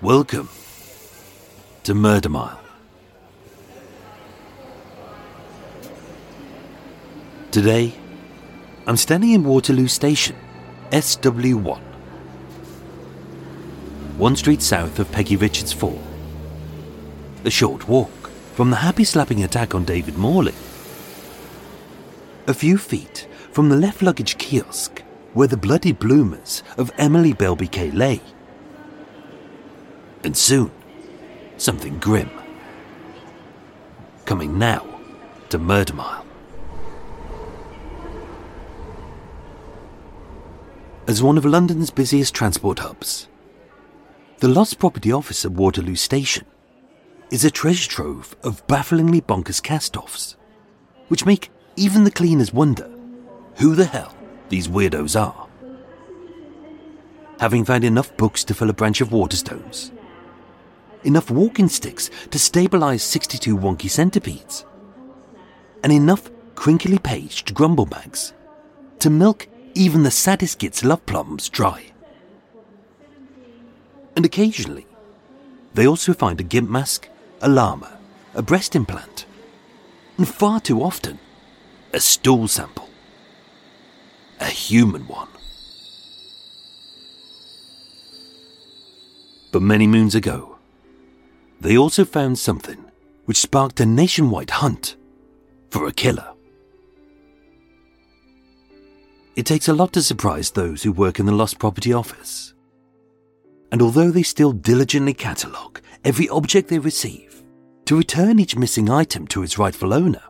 Welcome to Murder Mile. Today, I'm standing in Waterloo Station, SW1. One street south of Peggy Richards Fall. A short walk from the happy slapping attack on David Morley. A few feet from the left luggage kiosk where the bloody bloomers of Emily Beilby Kaye lay. And soon, something grim. Coming now to Murder Mile. As one of London's busiest transport hubs, the Lost Property Office at Waterloo Station is a treasure trove of bafflingly bonkers cast offs, which make even the cleaners wonder who the hell these weirdos are. Having found enough books to fill a branch of Waterstones, enough walking sticks to stabilize 62 wonky centipedes, and enough crinkly paged grumble bags to milk even the saddest git's love plums dry. And occasionally, they also find a gimp mask, a llama, a breast implant, and far too often, a stool sample. A human one. But many moons ago, they also found something which sparked a nationwide hunt for a killer. It takes a lot to surprise those who work in the Lost Property Office. And although they still diligently catalogue every object they receive to return each missing item to its rightful owner,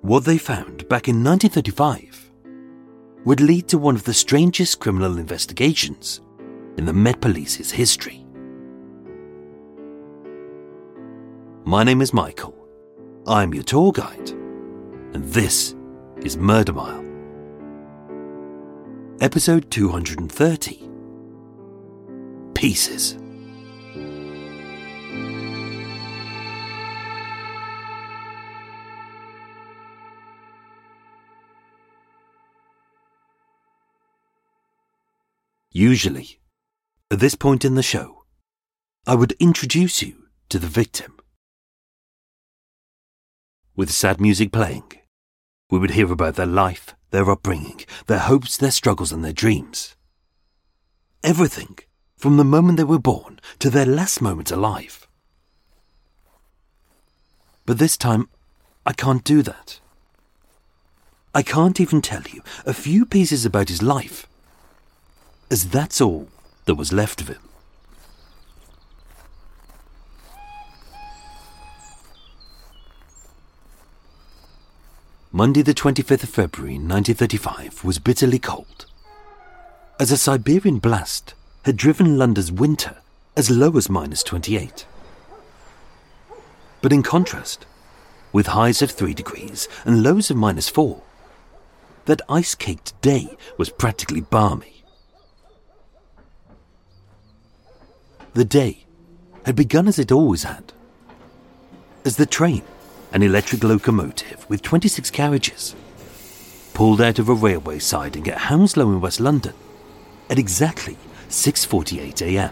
what they found back in 1935 would lead to one of the strangest criminal investigations in the Met Police's history. My name is Michael. I'm your tour guide. And this is Murder Mile. Episode 230 Pieces. Usually, at this point in the show, I would introduce you to the victim. With sad music playing, we would hear about their life, their upbringing, their hopes, their struggles, and their dreams. Everything from the moment they were born to their last moment alive. But this time, I can't do that. I can't even tell you a few pieces about his life, as that's all that was left of him. Monday, the 25th of February, 1935, was bitterly cold. As a Siberian blast had driven London's winter as low as minus 28. But in contrast, with highs of 3 degrees and lows of minus 4, that ice caked day was practically balmy. The day had begun as it always had. As the train an electric locomotive with 26 carriages, pulled out of a railway siding at Hounslow in West London at exactly 6:48 a.m.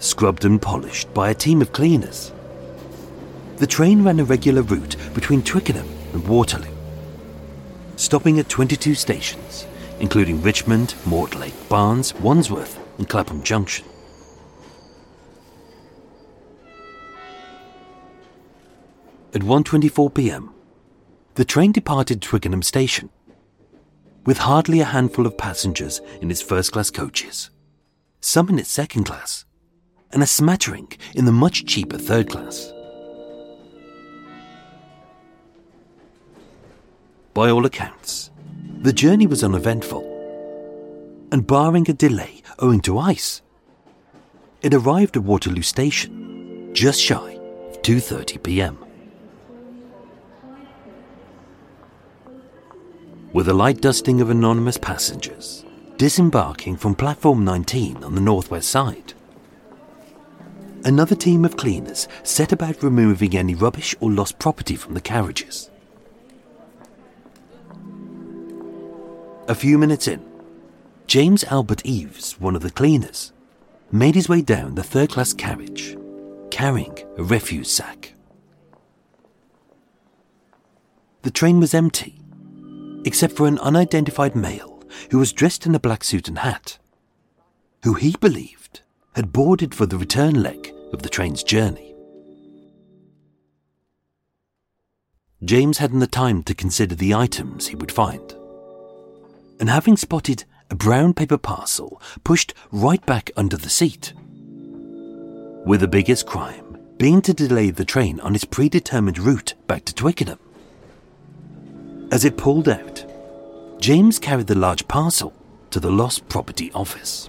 scrubbed and polished by a team of cleaners. The train ran a regular route between Twickenham and Waterloo, stopping at 22 stations, including Richmond, Mortlake, Barnes, Wandsworth, and Clapham Junction. At 1:24 p.m., the train departed Twickenham station with hardly a handful of passengers in its first class coaches, some in its second class, and a smattering in the much cheaper third class. By all accounts, the journey was uneventful, and barring a delay owing to ice, it arrived at Waterloo Station just shy of 2:30 p.m. With a light dusting of anonymous passengers disembarking from platform 19 on the northwest side, another team of cleaners set about removing any rubbish or lost property from the carriages. A few minutes in, James Albert Eves, one of the cleaners, made his way down the third class carriage, carrying a refuse sack. The train was empty, except for an unidentified male who was dressed in a black suit and hat, who he believed had boarded for the return leg of the train's journey. James hadn't the time to consider the items he would find, and having spotted a brown paper parcel pushed right back under the seat. With the biggest crime being to delay the train on its predetermined route back to Twickenham. As it pulled out, James carried the large parcel to the lost property office.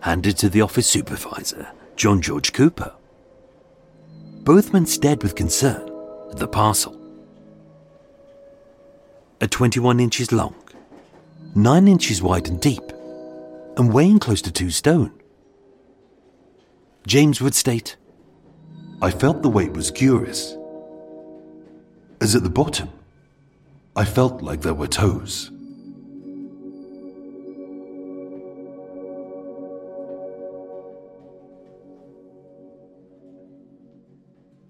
Handed to the office supervisor, John George Cooper. Both men stared with concern at the parcel at 21 inches long, 9 inches wide and deep, and weighing close to two stone. James would state, I felt the weight was curious. As at the bottom, I felt like there were toes.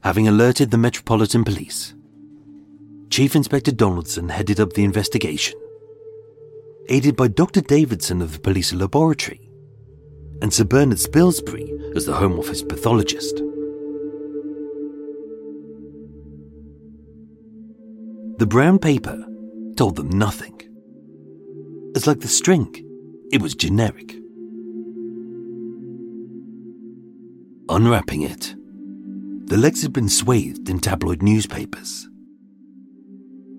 Having alerted the Metropolitan Police, Chief Inspector Donaldson headed up the investigation, aided by Dr. Davidson of the police laboratory and Sir Bernard Spilsbury as the Home Office pathologist. The brown paper told them nothing. As like the string, it was generic. Unwrapping it, the legs had been swathed in tabloid newspapers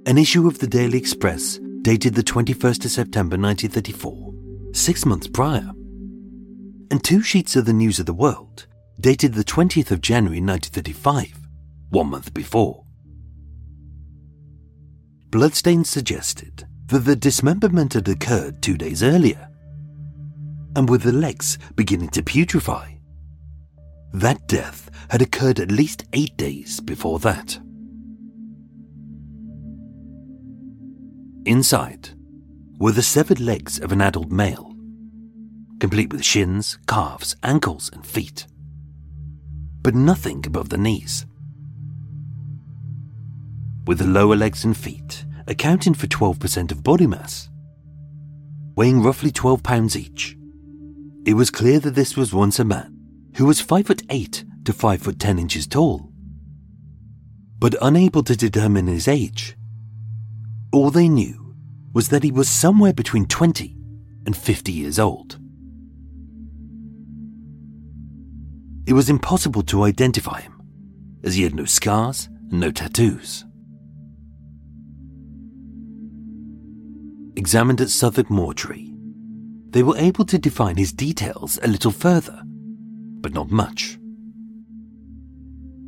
an issue of the Daily Express dated the 21st of September 1934, six months prior, and two sheets of the News of the World dated the 20th of January 1935, one month before. Bloodstains suggested that the dismemberment had occurred two days earlier, and with the legs beginning to putrefy, that death had occurred at least eight days before that. Inside were the severed legs of an adult male, complete with shins, calves, ankles, and feet, but nothing above the knees. With the lower legs and feet accounting for 12% of body mass, weighing roughly 12 pounds each, it was clear that this was once a man who was 5 foot 8 to 5 foot 10 inches tall. But unable to determine his age, all they knew was that he was somewhere between 20 and 50 years old. It was impossible to identify him, as he had no scars and no tattoos. Examined at Southwark Mortuary, they were able to define his details a little further, but not much.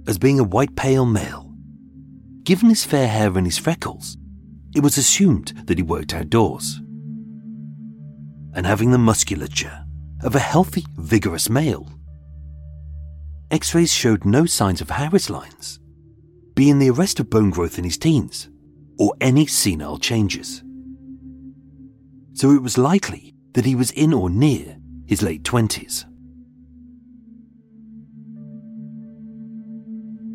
As being a white pale male, given his fair hair and his freckles, it was assumed that he worked outdoors. And having the musculature of a healthy, vigorous male, X rays showed no signs of Harris lines, being the arrest of bone growth in his teens, or any senile changes. So it was likely that he was in or near his late 20s.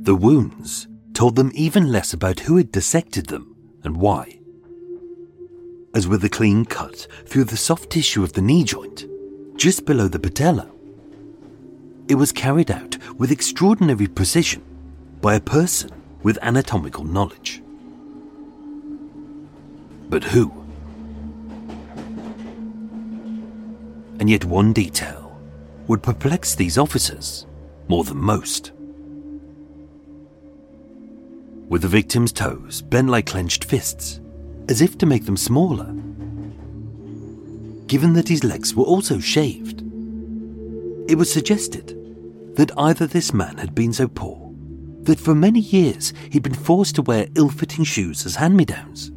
The wounds told them even less about who had dissected them and why. As with a clean cut through the soft tissue of the knee joint, just below the patella, it was carried out with extraordinary precision by a person with anatomical knowledge. But who? And yet, one detail would perplex these officers more than most. With the victim's toes bent like clenched fists, as if to make them smaller. Given that his legs were also shaved, it was suggested that either this man had been so poor that for many years he'd been forced to wear ill fitting shoes as hand me downs,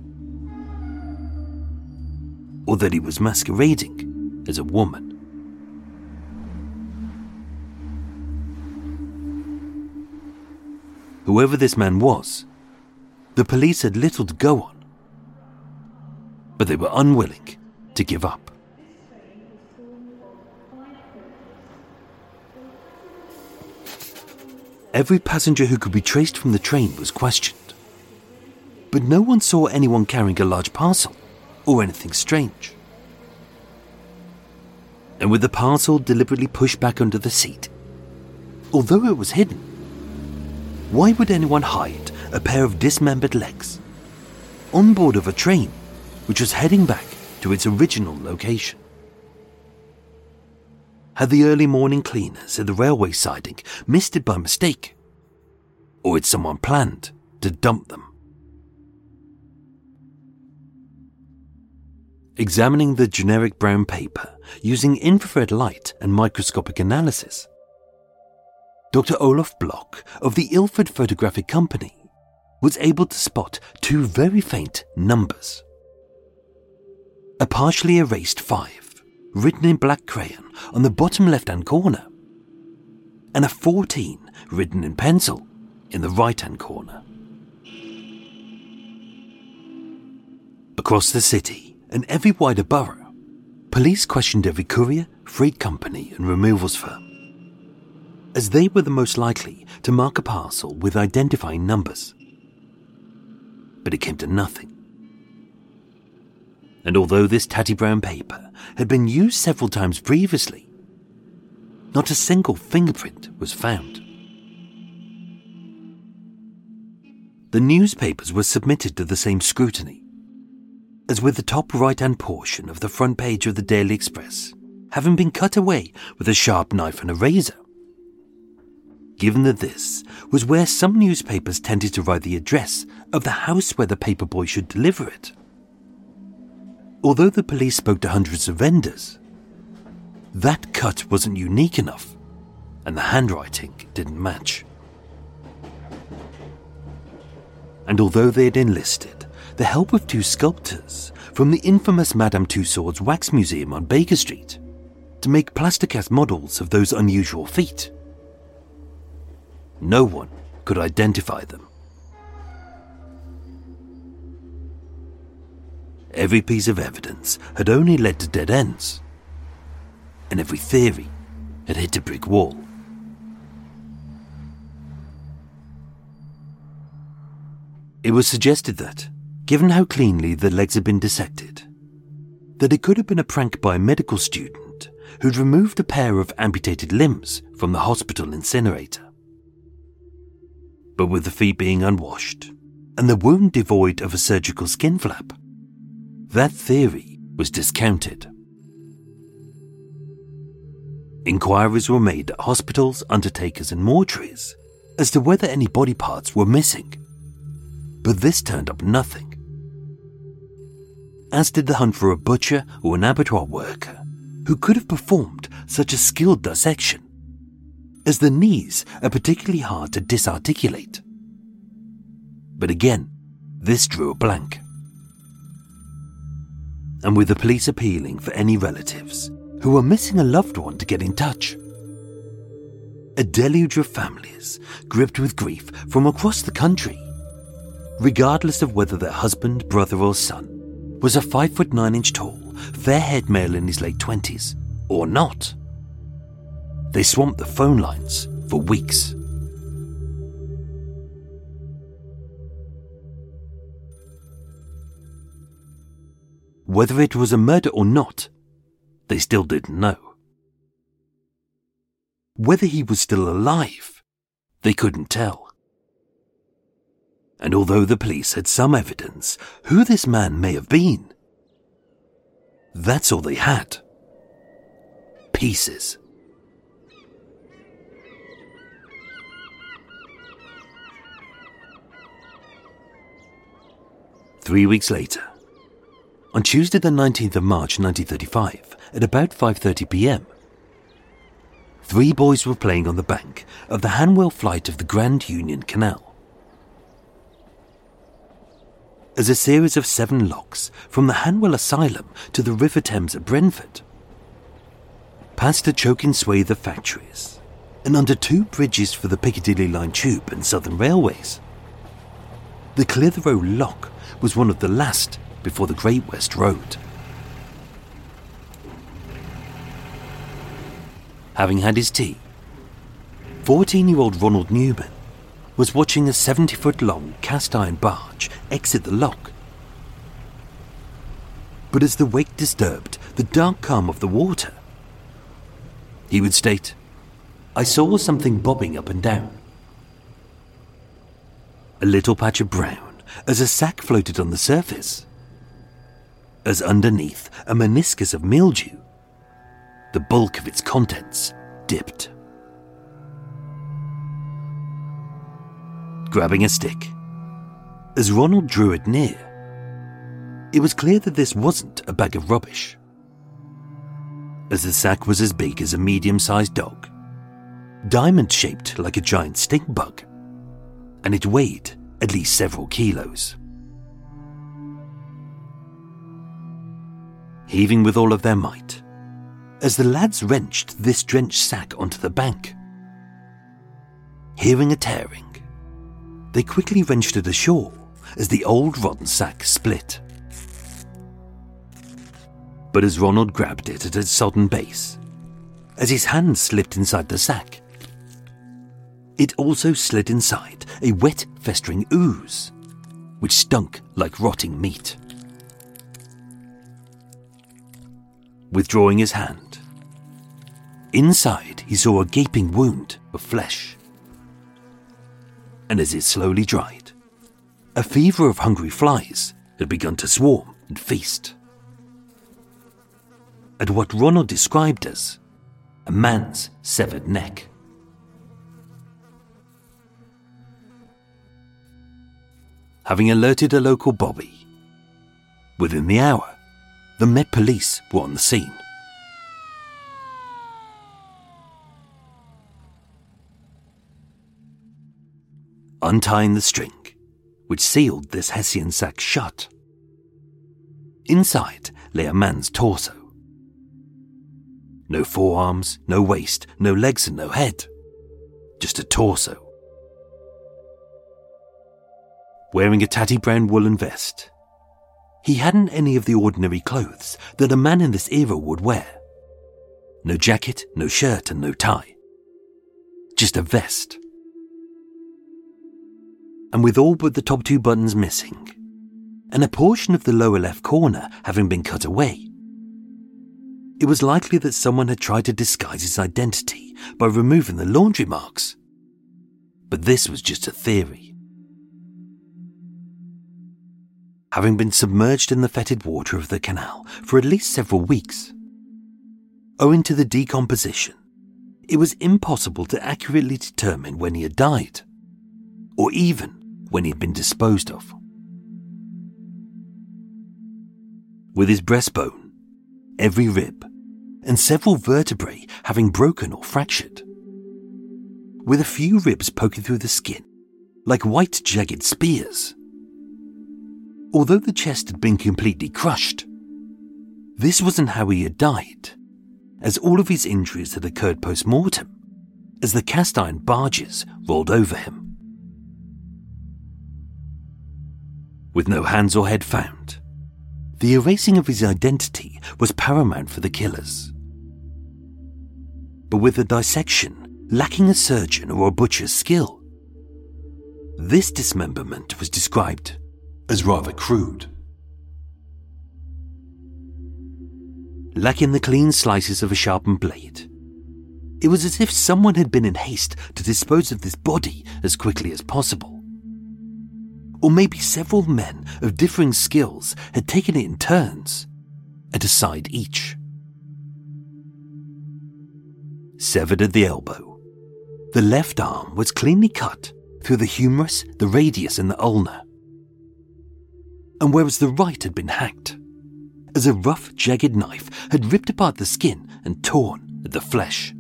or that he was masquerading as a woman. Whoever this man was, the police had little to go on, but they were unwilling to give up. Every passenger who could be traced from the train was questioned, but no one saw anyone carrying a large parcel or anything strange. And with the parcel deliberately pushed back under the seat, although it was hidden, why would anyone hide a pair of dismembered legs on board of a train which was heading back to its original location? Had the early morning cleaners at the railway siding missed it by mistake? Or had someone planned to dump them? Examining the generic brown paper using infrared light and microscopic analysis, Dr. Olaf Block of the Ilford Photographic Company was able to spot two very faint numbers. A partially erased 5 written in black crayon on the bottom left hand corner, and a 14 written in pencil in the right hand corner. Across the city and every wider borough, police questioned every courier, freight company, and removals firm, as they were the most likely to mark a parcel with identifying numbers. But it came to nothing and although this tatty brown paper had been used several times previously, not a single fingerprint was found. The newspapers were submitted to the same scrutiny, as with the top right hand portion of the front page of the Daily Express having been cut away with a sharp knife and a razor. Given that this was where some newspapers tended to write the address of the house where the paperboy should deliver it, Although the police spoke to hundreds of vendors, that cut wasn't unique enough, and the handwriting didn't match. And although they had enlisted the help of two sculptors from the infamous Madame Tussauds Wax Museum on Baker Street to make plasticast models of those unusual feet, no one could identify them. Every piece of evidence had only led to dead ends, and every theory had hit a brick wall. It was suggested that, given how cleanly the legs had been dissected, that it could have been a prank by a medical student who'd removed a pair of amputated limbs from the hospital incinerator. But with the feet being unwashed and the wound devoid of a surgical skin flap, that theory was discounted. Inquiries were made at hospitals, undertakers, and mortuaries as to whether any body parts were missing, but this turned up nothing. As did the hunt for a butcher or an abattoir worker who could have performed such a skilled dissection, as the knees are particularly hard to disarticulate. But again, this drew a blank and with the police appealing for any relatives who were missing a loved one to get in touch. A deluge of families gripped with grief from across the country, regardless of whether their husband, brother, or son was a 5 foot 9 inch tall, fair haired male in his late 20s, or not. They swamped the phone lines for weeks. Whether it was a murder or not, they still didn't know. Whether he was still alive, they couldn't tell. And although the police had some evidence who this man may have been, that's all they had. Pieces. Three weeks later, on Tuesday the 19th of March 1935, at about 5:30 p.m., three boys were playing on the bank of the Hanwell Flight of the Grand Union Canal. As a series of seven locks from the Hanwell Asylum to the River Thames at Brentford, past swathe of factories, and under two bridges for the Piccadilly Line Tube and Southern Railways, the Clitheroe Lock was one of the last before the Great West Road. Having had his tea, 14 year old Ronald Newman was watching a 70 foot long cast iron barge exit the lock. But as the wake disturbed the dark calm of the water, he would state, I saw something bobbing up and down. A little patch of brown as a sack floated on the surface. As underneath a meniscus of mildew, the bulk of its contents dipped. Grabbing a stick, as Ronald drew it near, it was clear that this wasn't a bag of rubbish. As the sack was as big as a medium sized dog, diamond shaped like a giant stink bug, and it weighed at least several kilos. Heaving with all of their might, as the lads wrenched this drenched sack onto the bank. Hearing a tearing, they quickly wrenched it ashore as the old rotten sack split. But as Ronald grabbed it at its sodden base, as his hand slipped inside the sack, it also slid inside a wet, festering ooze, which stunk like rotting meat. Withdrawing his hand, inside he saw a gaping wound of flesh. And as it slowly dried, a fever of hungry flies had begun to swarm and feast. At what Ronald described as a man's severed neck. having alerted a local bobby. Within the hour, the Met Police were on the scene. Untying the string, which sealed this Hessian sack shut. Inside lay a man's torso. No forearms, no waist, no legs, and no head. Just a torso wearing a tatty brown woolen vest. He hadn't any of the ordinary clothes that a man in this era would wear. No jacket, no shirt, and no tie. Just a vest. And with all but the top two buttons missing, and a portion of the lower left corner having been cut away, it was likely that someone had tried to disguise his identity by removing the laundry marks. But this was just a theory. having been submerged in the fetid water of the canal for at least several weeks. Owing to the decomposition, it was impossible to accurately determine when he had died, or even when he had been disposed of. With his breastbone, every rib, and several vertebrae having broken or fractured, with a few ribs poking through the skin like white jagged spears although the chest had been completely crushed. This wasn't how he had died, as all of his injuries had occurred post mortem, as the cast iron barges rolled over him. With no hands or head found, the erasing of his identity was paramount for the killers. But with the dissection lacking a surgeon or a butcher's skill, this dismemberment was described as rather crude. Lacking the clean slices of a sharpened blade, it was as if someone had been in haste to dispose of this body as quickly as possible. Or maybe several men of differing skills had taken it in turns and assigned each. Severed at the elbow, the left arm was cleanly cut through the humerus, the radius, and the ulna. And whereas the right had been hacked, as a rough, jagged knife had ripped apart the skin and torn at the flesh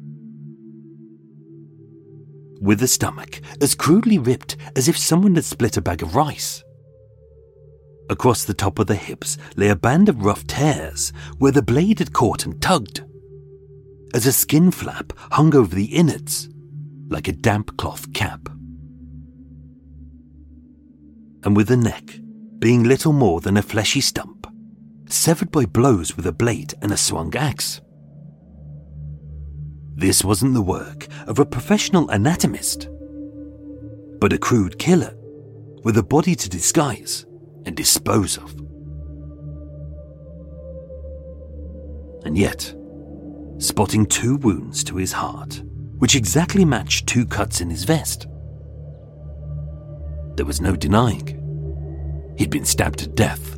with the stomach as crudely ripped as if someone had split a bag of rice. Across the top of the hips lay a band of rough tears where the blade had caught and tugged, as a skin flap hung over the innards like a damp cloth cap. And with the neck being little more than a fleshy stump, severed by blows with a blade and a swung axe. This wasn't the work of a professional anatomist, but a crude killer with a body to disguise and dispose of. And yet, spotting two wounds to his heart, which exactly matched two cuts in his vest, there was no denying he'd been stabbed to death.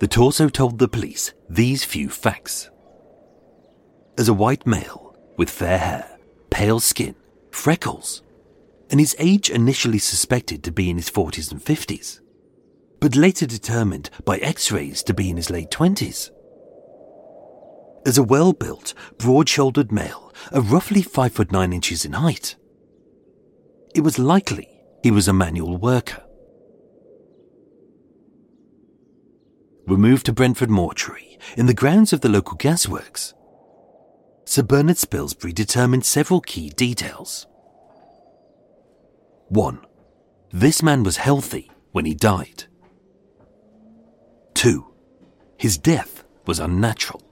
The torso told the police these few facts. As a white male with fair hair, pale skin, freckles, and his age initially suspected to be in his 40s and 50s, but later determined by x rays to be in his late 20s. As a well built, broad shouldered male of roughly 5 foot 9 inches in height, it was likely he was a manual worker. Removed to Brentford Mortuary in the grounds of the local gasworks. Sir Bernard Spilsbury determined several key details. 1. This man was healthy when he died. 2. His death was unnatural.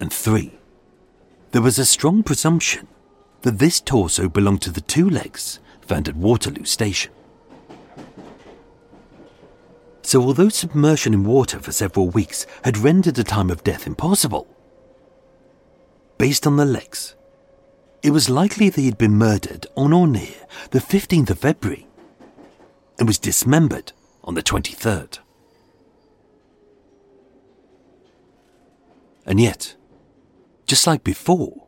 And 3. There was a strong presumption that this torso belonged to the two legs found at Waterloo Station. So, although submersion in water for several weeks had rendered the time of death impossible, based on the legs, it was likely that he had been murdered on or near the 15th of February and was dismembered on the 23rd. And yet, just like before,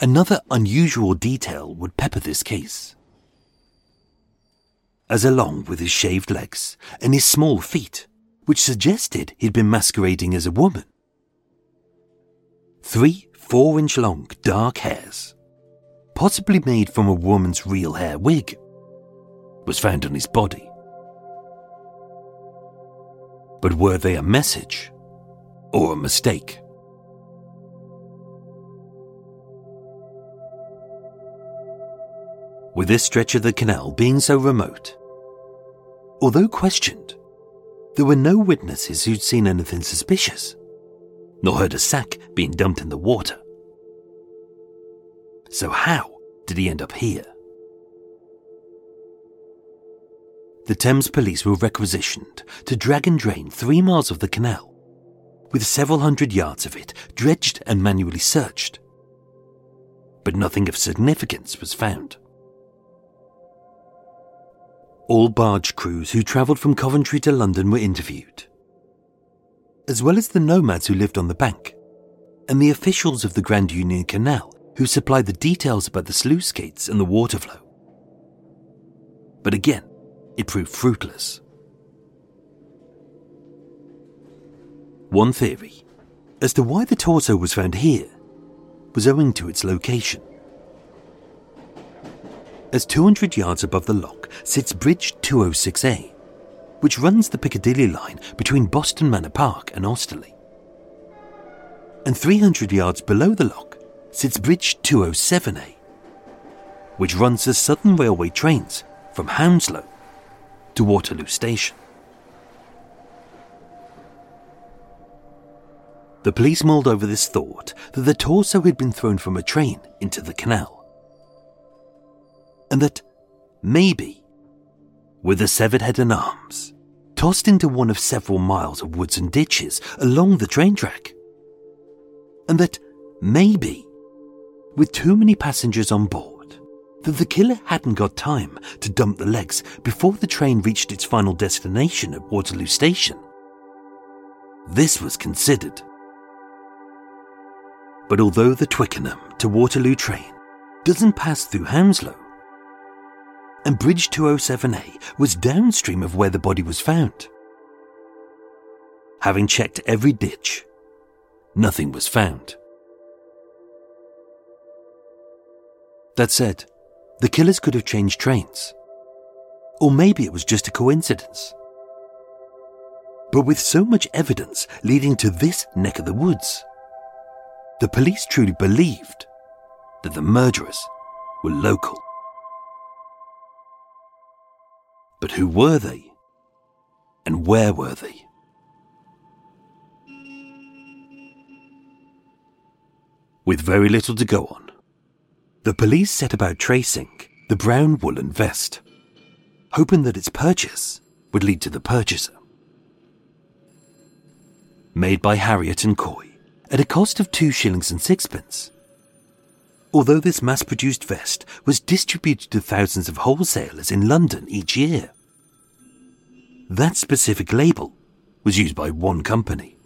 another unusual detail would pepper this case as along with his shaved legs and his small feet, which suggested he'd been masquerading as a woman. Three four inch long dark hairs, possibly made from a woman's real hair wig, was found on his body. But were they a message or a mistake? With this stretch of the canal being so remote. Although questioned, there were no witnesses who'd seen anything suspicious, nor heard a sack being dumped in the water. So, how did he end up here? The Thames police were requisitioned to drag and drain three miles of the canal, with several hundred yards of it dredged and manually searched. But nothing of significance was found all barge crews who travelled from Coventry to London were interviewed, as well as the nomads who lived on the bank, and the officials of the Grand Union Canal who supplied the details about the sluice gates and the water flow. But again, it proved fruitless. One theory as to why the torso was found here was owing to its location. As 200 yards above the lock sits Bridge 206A, which runs the Piccadilly line between Boston Manor Park and Osterley. And 300 yards below the lock sits Bridge 207A, which runs the Southern Railway trains from Hounslow to Waterloo Station. The police mulled over this thought that the torso had been thrown from a train into the canal. And that maybe, with the severed head and arms, tossed into one of several miles of woods and ditches along the train track. And that maybe, with too many passengers on board, that the killer hadn't got time to dump the legs before the train reached its final destination at Waterloo Station. This was considered but although the Twickenham to Waterloo train doesn't pass through Hounslow, and Bridge 207A was downstream of where the body was found. Having checked every ditch, nothing was found. That said, the killers could have changed trains. Or maybe it was just a coincidence. But with so much evidence leading to this neck of the woods, the police truly believed that the murderers were local. But who were they? And where were they? With very little to go on, the police set about tracing the brown woolen vest, hoping that its purchase would lead to the purchaser. Made by Harriet and Coy, at a cost of two shillings and sixpence. Although this mass produced vest was distributed to thousands of wholesalers in London each year, that specific label was used by one company.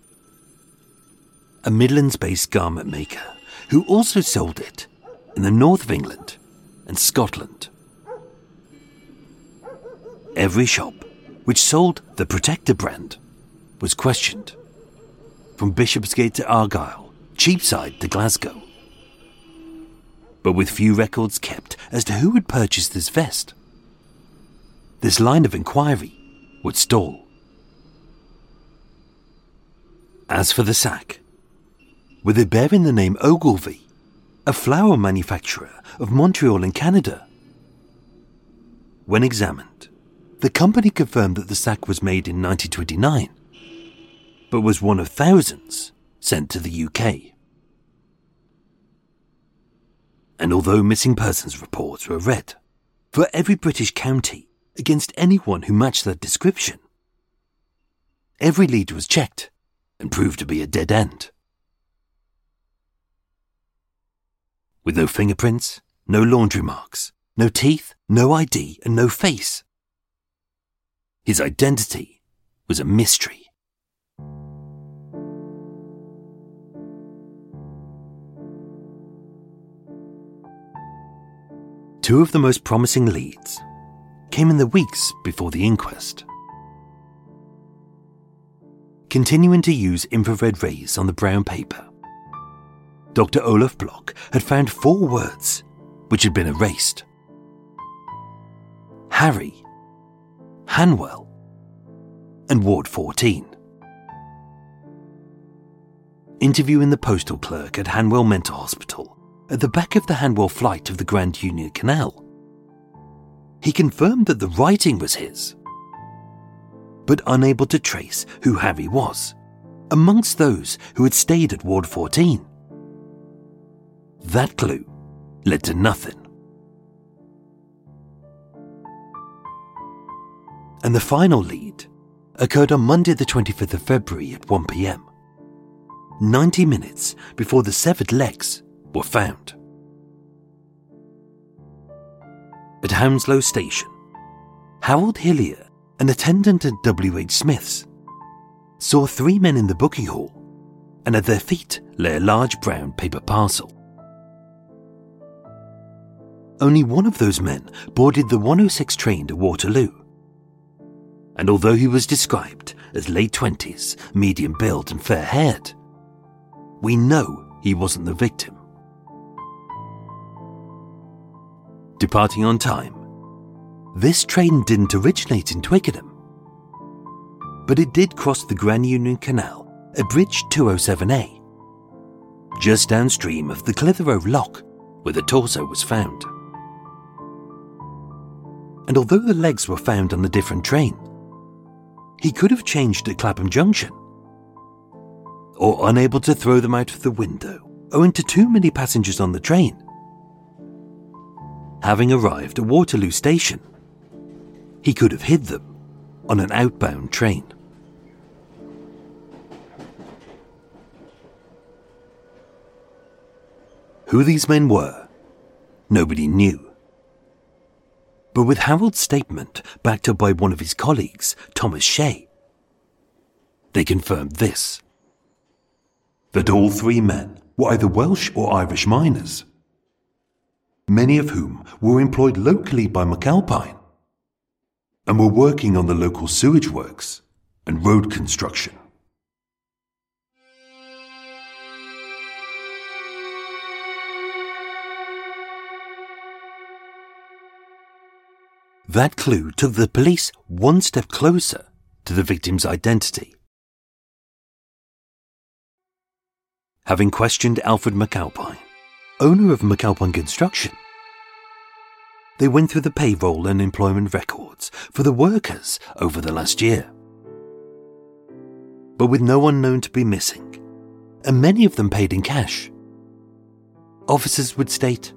A Midlands based garment maker who also sold it in the north of England and Scotland. Every shop which sold the Protector brand was questioned from Bishopsgate to Argyll, Cheapside to Glasgow. But with few records kept as to who had purchased this vest, this line of inquiry would stall. As for the sack, with it bearing the name Ogilvie, a flour manufacturer of Montreal in Canada, when examined, the company confirmed that the sack was made in 1929 but was one of thousands sent to the UK. And although missing persons reports were read for every British county against anyone who matched that description, every lead was checked and proved to be a dead end. With no fingerprints, no laundry marks, no teeth, no ID, and no face. His identity was a mystery. Two of the most promising leads came in the weeks before the inquest. Continuing to use infrared rays on the brown paper, Dr. Olaf Block had found four words which had been erased Harry, Hanwell, and Ward 14. Interviewing the postal clerk at Hanwell Mental Hospital, at the back of the Hanwell flight of the Grand Union Canal. He confirmed that the writing was his, but unable to trace who Harry was amongst those who had stayed at Ward 14. That clue led to nothing. And the final lead occurred on Monday, the 25th of February at 1 pm, 90 minutes before the severed legs were found. At Hounslow Station, Harold Hillier, an attendant at W.H. Smith's, saw three men in the booking hall, and at their feet lay a large brown paper parcel. Only one of those men boarded the 106 train to Waterloo. And although he was described as late 20s, medium build, and fair haired, we know he wasn't the victim. Departing on time. This train didn't originate in Twickenham, but it did cross the Grand Union Canal at Bridge 207A. just downstream of the Clitheroe Lock, where the torso was found. And although the legs were found on a different train, he could have changed at Clapham Junction. Or unable to throw them out of the window, owing to too many passengers on the train. Having arrived at Waterloo Station, he could have hid them on an outbound train. Who these men were, nobody knew. But with Harold's statement backed up by one of his colleagues, Thomas Shea, they confirmed this that all three men were either Welsh or Irish miners, many of whom were employed locally by McAlpine and were working on the local sewage works and road construction. That clue took the police one step closer to the victim's identity. Having questioned Alfred McAlpine, owner of McAlpine Construction, they went through the payroll and employment records for the workers over the last year. But with no one known to be missing, and many of them paid in cash, officers would state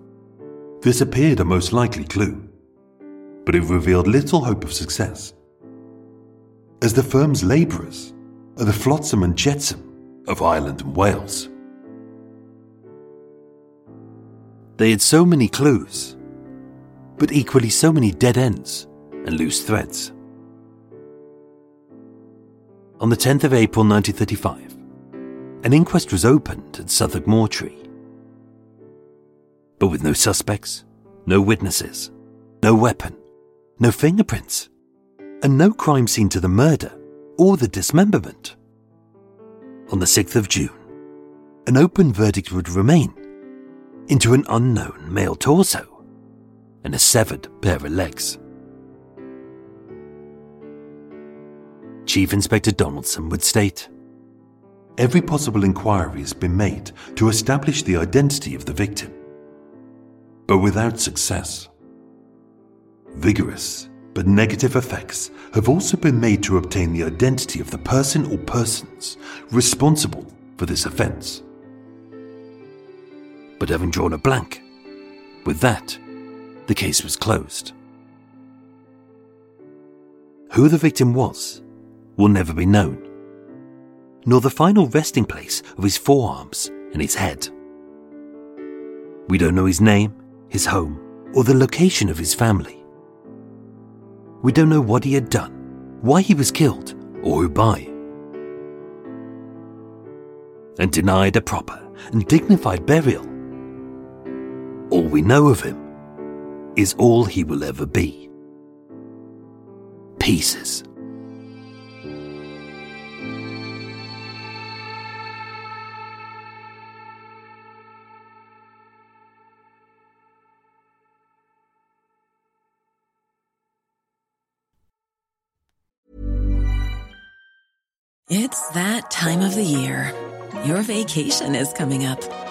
This appeared a most likely clue but it revealed little hope of success. As the firm's labourers are the flotsam and jetsam of Ireland and Wales. They had so many clues, but equally so many dead ends and loose threads. On the 10th of April 1935, an inquest was opened at Southwark Mortuary. But with no suspects, no witnesses, no weapon, no fingerprints, and no crime scene to the murder or the dismemberment. On the 6th of June, an open verdict would remain into an unknown male torso and a severed pair of legs. Chief Inspector Donaldson would state Every possible inquiry has been made to establish the identity of the victim, but without success. Vigorous but negative effects have also been made to obtain the identity of the person or persons responsible for this offence. But having drawn a blank, with that, the case was closed. Who the victim was will never be known, nor the final resting place of his forearms and his head. We don't know his name, his home, or the location of his family. We don't know what he had done, why he was killed, or who by. And denied a proper and dignified burial. All we know of him is all he will ever be. Pieces. It's that time of the year. Your vacation is coming up.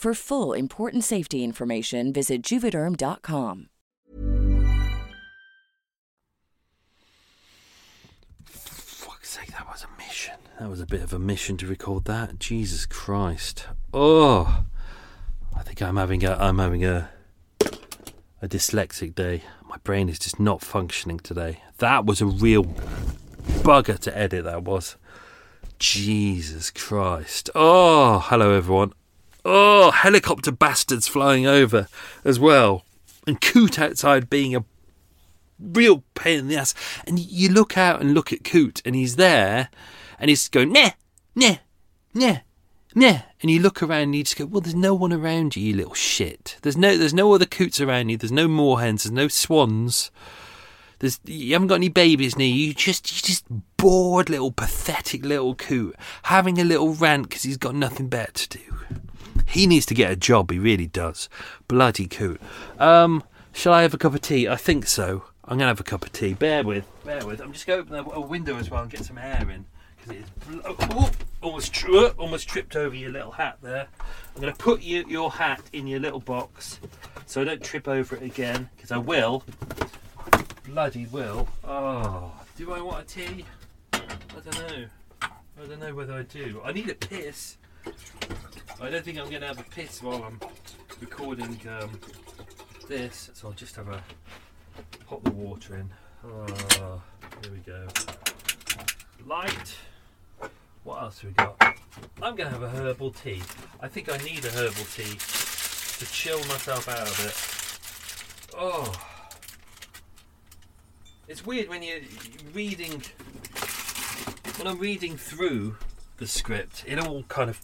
For full important safety information, visit juvederm.com. Fuck's sake, that was a mission. That was a bit of a mission to record that. Jesus Christ. Oh, I think I'm having a I'm having a a dyslexic day. My brain is just not functioning today. That was a real bugger to edit. That was. Jesus Christ. Oh, hello everyone. Oh, helicopter bastards flying over as well. And Coot outside being a real pain in the ass. And you look out and look at Coot, and he's there, and he's going, nah, nah, nah, nah. And you look around and you just go, well, there's no one around you, you little shit. There's no, there's no other Coots around you. There's no moorhens. There's no swans. There's, you haven't got any babies near you. You just, you just bored little pathetic little coot having a little rant because he's got nothing better to do. He needs to get a job. He really does. Bloody coot. Um, shall I have a cup of tea? I think so. I'm gonna have a cup of tea. Bear with, bear with. I'm just going to open a, window as well and get some air in because it is oh, almost tri- almost tripped over your little hat there. I'm gonna put you, your hat in your little box so I don't trip over it again because I will bloody will. Oh, do I want a tea? I don't know. I don't know whether I do. I need a piss. I don't think I'm going to have a piss while I'm recording um, this, so I'll just have a pop the water in. Oh, here we go. Light. What else have we got? I'm going to have a herbal tea. I think I need a herbal tea to chill myself out of it. Oh. It's weird when you're reading. When I'm reading through the script, it all kind of.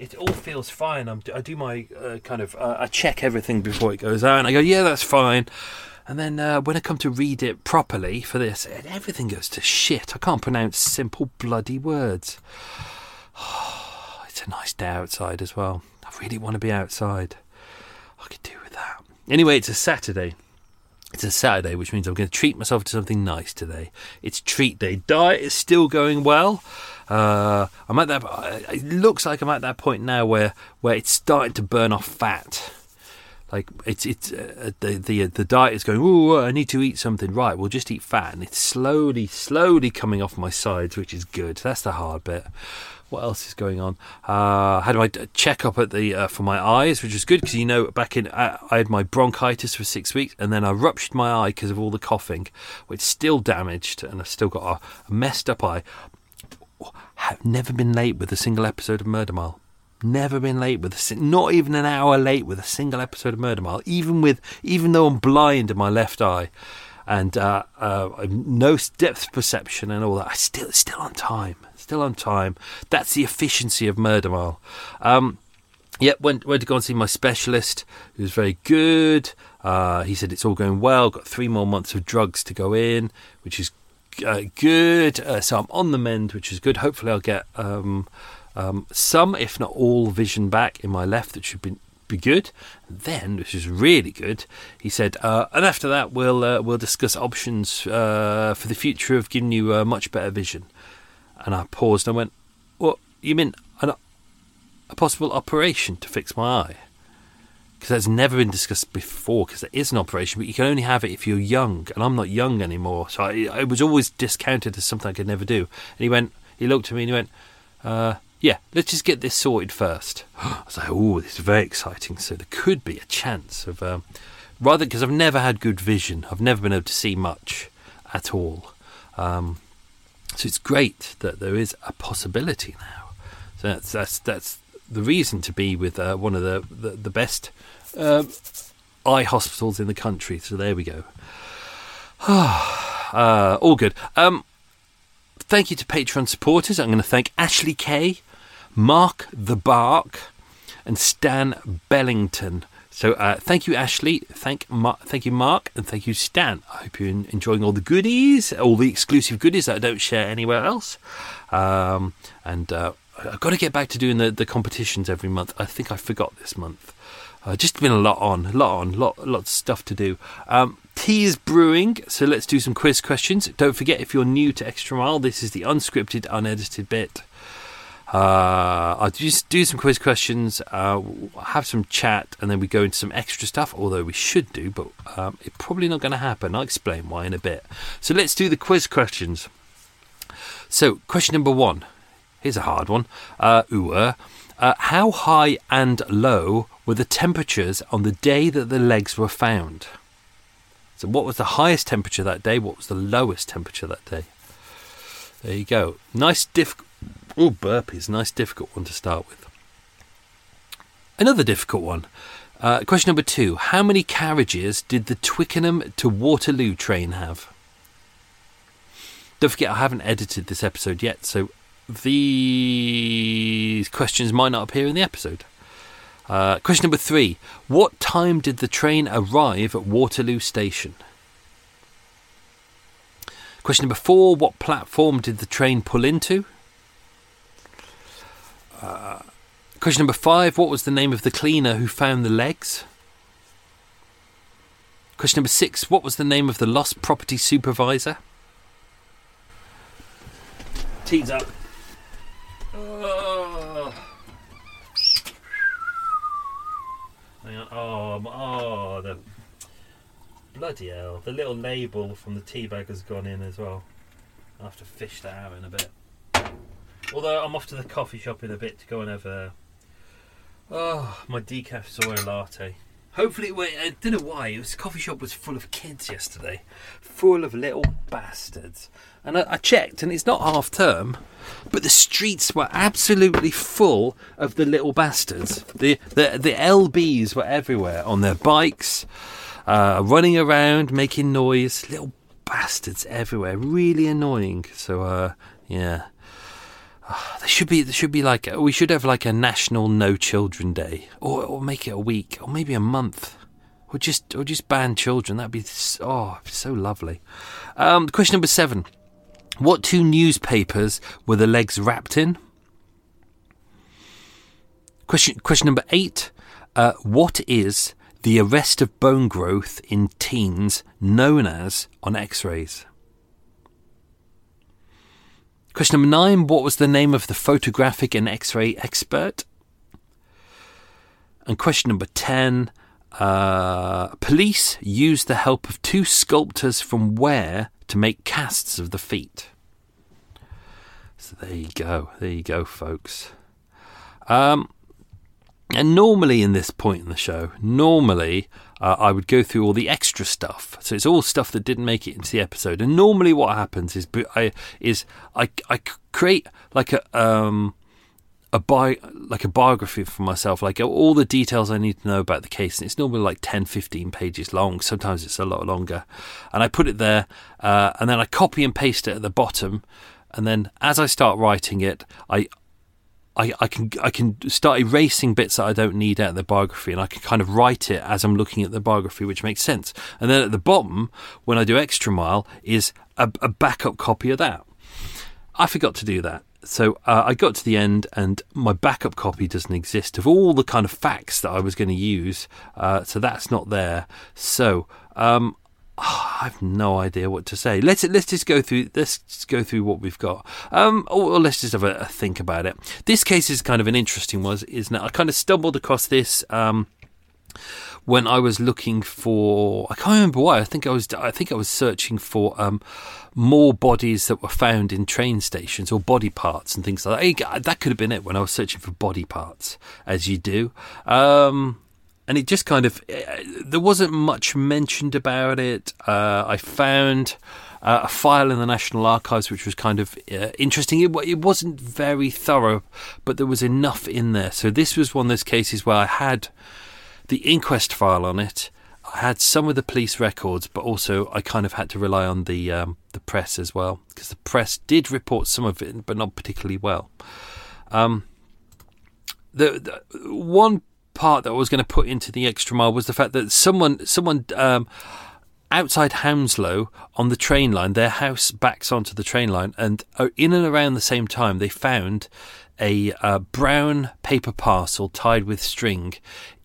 It all feels fine. I'm, I do my uh, kind of. Uh, I check everything before it goes out, and I go, yeah, that's fine. And then uh, when I come to read it properly for this, everything goes to shit. I can't pronounce simple bloody words. it's a nice day outside as well. I really want to be outside. I could do with that. Anyway, it's a Saturday. It's a Saturday, which means I'm going to treat myself to something nice today. It's treat day. Diet is still going well. Uh, I'm at that. It looks like I'm at that point now where where it's starting to burn off fat. Like it's it's uh, the the the diet is going. Oh, I need to eat something. Right, we'll just eat fat, and it's slowly slowly coming off my sides, which is good. That's the hard bit. What else is going on? Uh, had my check up at the uh, for my eyes, which is good because you know back in uh, I had my bronchitis for six weeks, and then I ruptured my eye because of all the coughing, which still damaged, and I've still got a messed up eye. Have never been late with a single episode of Murder Mile. Never been late with a not even an hour late with a single episode of Murder Mile. Even with even though I'm blind in my left eye, and uh, uh, no depth perception and all that, I still still on time still on time. That's the efficiency of Murder Mile. Um, Yep, went went to go and see my specialist. He was very good. Uh, he said it's all going well. Got three more months of drugs to go in, which is uh, good. Uh, so I'm on the mend, which is good. Hopefully, I'll get um, um, some, if not all, vision back in my left. That should be be good. And then, which is really good, he said, uh, and after that, we'll uh, we'll discuss options uh, for the future of giving you uh, much better vision. And I paused and went, What? You mean an, a possible operation to fix my eye? Because that's never been discussed before, because there is an operation, but you can only have it if you're young. And I'm not young anymore. So I, it was always discounted as something I could never do. And he went, he looked at me and he went, uh, yeah, let's just get this sorted first. I was like, oh, this is very exciting. So there could be a chance of, um, rather, because I've never had good vision, I've never been able to see much at all. Um, so it's great that there is a possibility now. So that's that's that's the reason to be with uh, one of the the, the best uh, eye hospitals in the country. So there we go. uh, all good. Um, thank you to Patreon supporters. I'm going to thank Ashley Kay, Mark the Bark, and Stan Bellington. So uh, thank you, Ashley. Thank thank you, Mark, and thank you, Stan. I hope you're enjoying all the goodies, all the exclusive goodies that I don't share anywhere else. Um, and uh, I've got to get back to doing the, the competitions every month. I think I forgot this month. Uh, just been a lot on, a lot on, lot lots of stuff to do. Um, tea is brewing, so let's do some quiz questions. Don't forget, if you're new to Extra Mile, this is the unscripted, unedited bit. Uh, I'll just do some quiz questions, uh, have some chat, and then we go into some extra stuff. Although we should do, but um, it's probably not going to happen. I'll explain why in a bit. So let's do the quiz questions. So, question number one. Here's a hard one. Uh, uh, uh, how high and low were the temperatures on the day that the legs were found? So, what was the highest temperature that day? What was the lowest temperature that day? There you go. Nice, difficult Oh, burpees. Nice, difficult one to start with. Another difficult one. Uh, question number two How many carriages did the Twickenham to Waterloo train have? Don't forget, I haven't edited this episode yet, so these questions might not appear in the episode. Uh, question number three What time did the train arrive at Waterloo Station? Question number four What platform did the train pull into? Uh, question number five What was the name of the cleaner who found the legs? Question number six What was the name of the lost property supervisor? Tea's up. Oh. Oh, oh, the bloody hell! The little label from the tea bag has gone in as well. I'll have to fish that out in a bit. Although I'm off to the coffee shop in a bit to go and have a oh my decaf soy latte. Hopefully, wait, I don't know why. This coffee shop was full of kids yesterday, full of little bastards. And I, I checked, and it's not half term, but the streets were absolutely full of the little bastards. The the the LBs were everywhere on their bikes, uh, running around, making noise. Little bastards everywhere, really annoying. So, uh, yeah. There should be there should be like we should have like a national no children day, or or make it a week, or maybe a month, or just or just ban children. That'd be oh so lovely. Um, question number seven: What two newspapers were the legs wrapped in? Question question number eight: uh, What is the arrest of bone growth in teens known as on X-rays? Question number nine What was the name of the photographic and X ray expert? And question number 10 uh, Police used the help of two sculptors from where to make casts of the feet? So there you go. There you go, folks. Um, and normally, in this point in the show, normally uh, I would go through all the extra stuff. So it's all stuff that didn't make it into the episode. And normally, what happens is I is I, I create like a um a bi- like a biography for myself, like all the details I need to know about the case. And it's normally like 10, 15 pages long. Sometimes it's a lot longer. And I put it there, uh, and then I copy and paste it at the bottom. And then as I start writing it, I I, I can I can start erasing bits that I don't need out of the biography, and I can kind of write it as I'm looking at the biography, which makes sense. And then at the bottom, when I do extra mile, is a, a backup copy of that. I forgot to do that, so uh, I got to the end, and my backup copy doesn't exist of all the kind of facts that I was going to use. Uh, so that's not there. So um, Oh, I have no idea what to say. Let's let's just go through let's just go through what we've got. Um, or, or let's just have a, a, think about it. This case is kind of an interesting one, isn't it? I kind of stumbled across this um, when I was looking for. I can't remember why. I think I was. I think I was searching for um, more bodies that were found in train stations or body parts and things like that. That could have been it when I was searching for body parts, as you do. Um, and it just kind of eh, there wasn't much mentioned about it. Uh, I found uh, a file in the National Archives which was kind of uh, interesting. It, it, wasn't very thorough, but there was enough in there. So this was one of those cases where I had the inquest file on it. I had some of the police records, but also I kind of had to rely on the um, the press as well because the press did report some of it, but not particularly well. Um, the, the one part that I was going to put into the extra mile was the fact that someone someone um, outside Hounslow on the train line, their house backs onto the train line, and uh, in and around the same time they found a uh, brown paper parcel tied with string,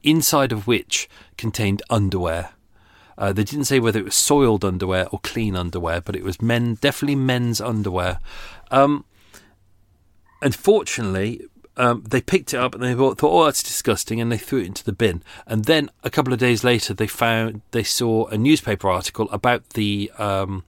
inside of which contained underwear. Uh, they didn't say whether it was soiled underwear or clean underwear, but it was men, definitely men's underwear. Um, unfortunately, um, they picked it up and they thought, "Oh, that's disgusting," and they threw it into the bin. And then a couple of days later, they found they saw a newspaper article about the um,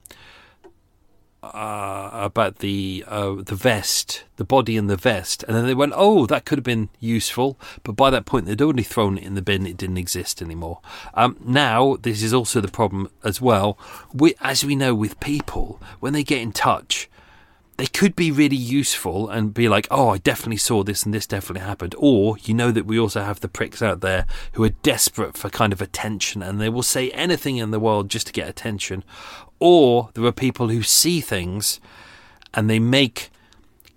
uh, about the uh, the vest, the body and the vest, and then they went, "Oh, that could have been useful." But by that point, they'd already thrown it in the bin; it didn't exist anymore. Um, now, this is also the problem as well. We, as we know, with people when they get in touch they could be really useful and be like, oh, I definitely saw this and this definitely happened. Or you know that we also have the pricks out there who are desperate for kind of attention and they will say anything in the world just to get attention. Or there are people who see things and they make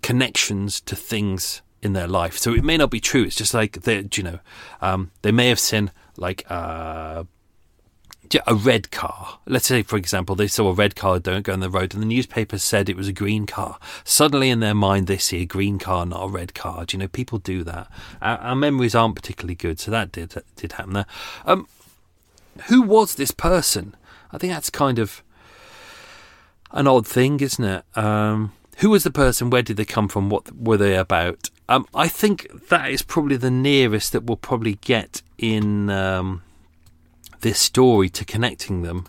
connections to things in their life. So it may not be true. It's just like they, you know, um, they may have seen like uh, a red car. Let's say, for example, they saw a red car don't go on the road, and the newspaper said it was a green car. Suddenly, in their mind, they see a green car, not a red car. Do you know, people do that. Our, our memories aren't particularly good, so that did did happen there. Um, who was this person? I think that's kind of an odd thing, isn't it? Um, who was the person? Where did they come from? What were they about? Um, I think that is probably the nearest that we'll probably get in. Um, this story to connecting them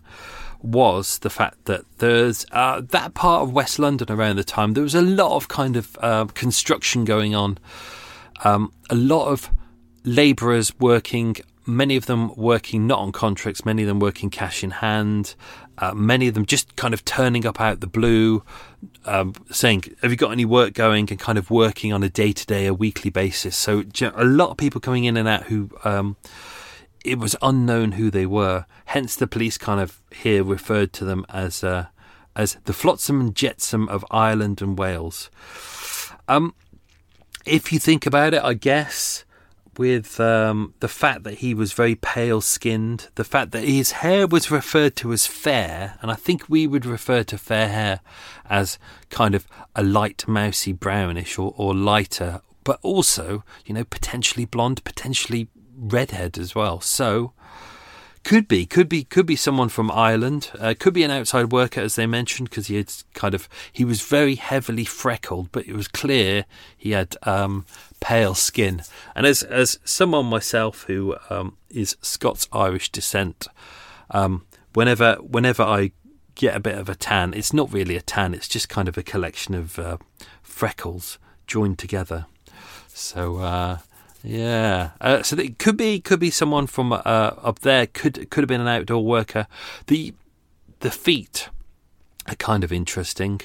was the fact that there's uh, that part of West London around the time there was a lot of kind of uh, construction going on, um, a lot of labourers working, many of them working not on contracts, many of them working cash in hand, uh, many of them just kind of turning up out the blue, um, saying, "Have you got any work going?" and kind of working on a day to day, a weekly basis. So a lot of people coming in and out who. Um, it was unknown who they were. Hence, the police kind of here referred to them as uh, as the flotsam and jetsam of Ireland and Wales. Um, if you think about it, I guess with um, the fact that he was very pale skinned, the fact that his hair was referred to as fair, and I think we would refer to fair hair as kind of a light mousy brownish or, or lighter, but also, you know, potentially blonde, potentially redhead as well. So could be, could be, could be someone from Ireland. Uh, could be an outside worker, as they mentioned, because he had kind of he was very heavily freckled, but it was clear he had um, pale skin. And as as someone myself who um, is Scots Irish descent, um, whenever whenever I get a bit of a tan, it's not really a tan; it's just kind of a collection of uh, freckles joined together. So. Uh, yeah, uh, so it could be could be someone from uh, up there. Could could have been an outdoor worker. The the feet are kind of interesting.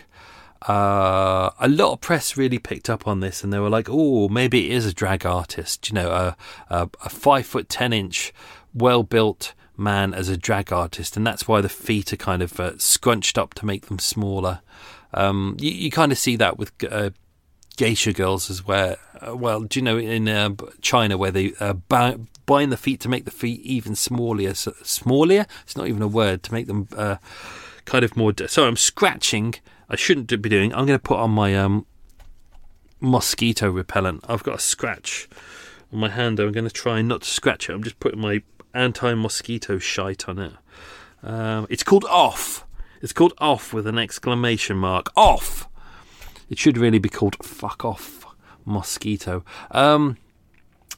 Uh, a lot of press really picked up on this, and they were like, "Oh, maybe it is a drag artist." You know, a, a, a five foot ten inch, well built man as a drag artist, and that's why the feet are kind of uh, scrunched up to make them smaller. Um, you, you, kind of see that with uh, geisha girls as well. Uh, well, do you know in uh, China where they uh, bind the feet to make the feet even smaller? Smaller? It's not even a word to make them kind of more. Sorry, I'm scratching. I shouldn't be doing. I'm going to put on my um, mosquito repellent. I've got a scratch on my hand. I'm going to try not to scratch it. I'm just putting my anti-mosquito shite on it. Um, it's called off. It's called off with an exclamation mark. Off. It should really be called Fuck Off Mosquito. Um,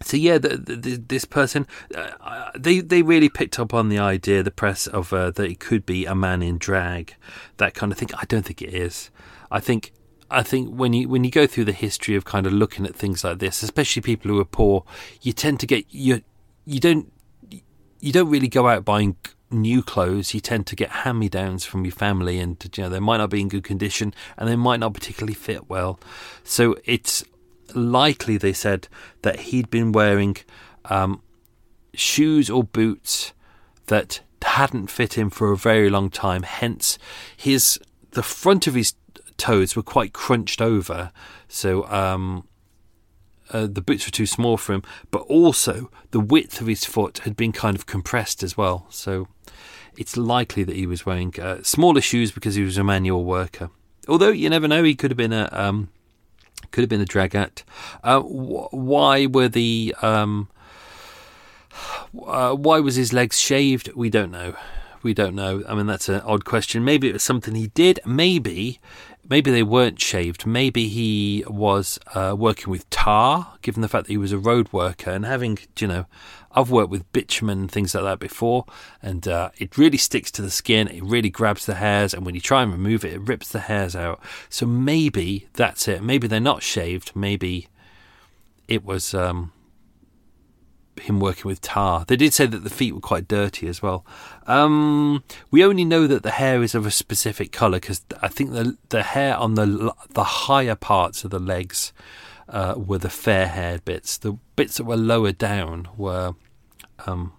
so yeah, the, the, this person, uh, they they really picked up on the idea, the press of uh, that it could be a man in drag, that kind of thing. I don't think it is. I think I think when you when you go through the history of kind of looking at things like this, especially people who are poor, you tend to get you you don't you don't really go out buying new clothes. You tend to get hand me downs from your family, and you know they might not be in good condition, and they might not particularly fit well. So it's likely they said that he'd been wearing um, shoes or boots that hadn't fit him for a very long time. Hence, his the front of his toes were quite crunched over, so um, uh, the boots were too small for him. But also, the width of his foot had been kind of compressed as well. So it's likely that he was wearing uh, smaller shoes because he was a manual worker. Although you never know, he could have been a um, could have been a dragette. Uh, wh- why were the um, uh, why was his legs shaved? We don't know. We don't know. I mean, that's an odd question. Maybe it was something he did. Maybe, maybe they weren't shaved. Maybe he was uh, working with tar, given the fact that he was a road worker and having, you know, I've worked with bitumen and things like that before, and uh, it really sticks to the skin. It really grabs the hairs, and when you try and remove it, it rips the hairs out. So maybe that's it. Maybe they're not shaved. Maybe it was um, him working with tar. They did say that the feet were quite dirty as well. Um, we only know that the hair is of a specific colour because I think the the hair on the the higher parts of the legs uh, were the fair haired bits. The bits that were lower down were, um,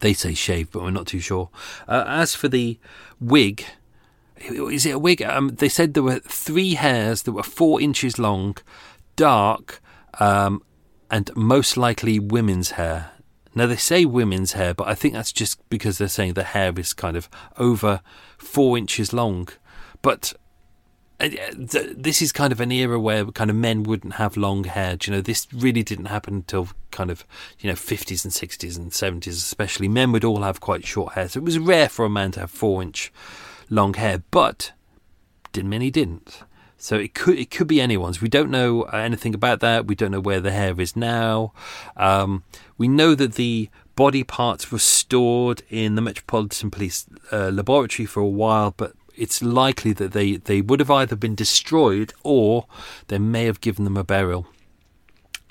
they say shaved, but we're not too sure. Uh, as for the wig, is it a wig? Um, they said there were three hairs that were four inches long, dark, um, and most likely women's hair. Now they say women's hair, but I think that's just because they're saying the hair is kind of over four inches long. But uh, this is kind of an era where kind of men wouldn't have long hair. You know, this really didn't happen until kind of you know 50s and 60s and 70s, especially. Men would all have quite short hair, so it was rare for a man to have four inch long hair. But many didn't. So it could it could be anyone's. We don't know anything about that. We don't know where the hair is now. Um, we know that the body parts were stored in the Metropolitan Police uh, laboratory for a while, but it's likely that they, they would have either been destroyed or they may have given them a burial.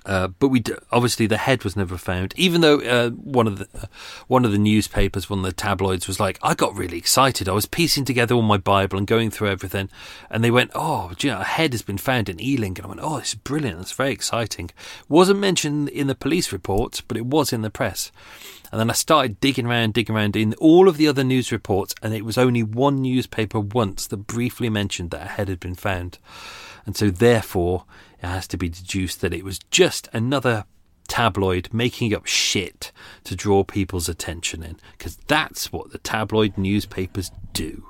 Uh, but we d- obviously the head was never found. Even though uh, one of the uh, one of the newspapers, one of the tabloids, was like, I got really excited. I was piecing together all my Bible and going through everything, and they went, "Oh, a head has been found in Ealing," and I went, "Oh, this is brilliant. That's very exciting." Wasn't mentioned in the police reports, but it was in the press. And then I started digging around, digging around in all of the other news reports, and it was only one newspaper once that briefly mentioned that a head had been found. And so, therefore, it has to be deduced that it was just another tabloid making up shit to draw people's attention in, because that's what the tabloid newspapers do.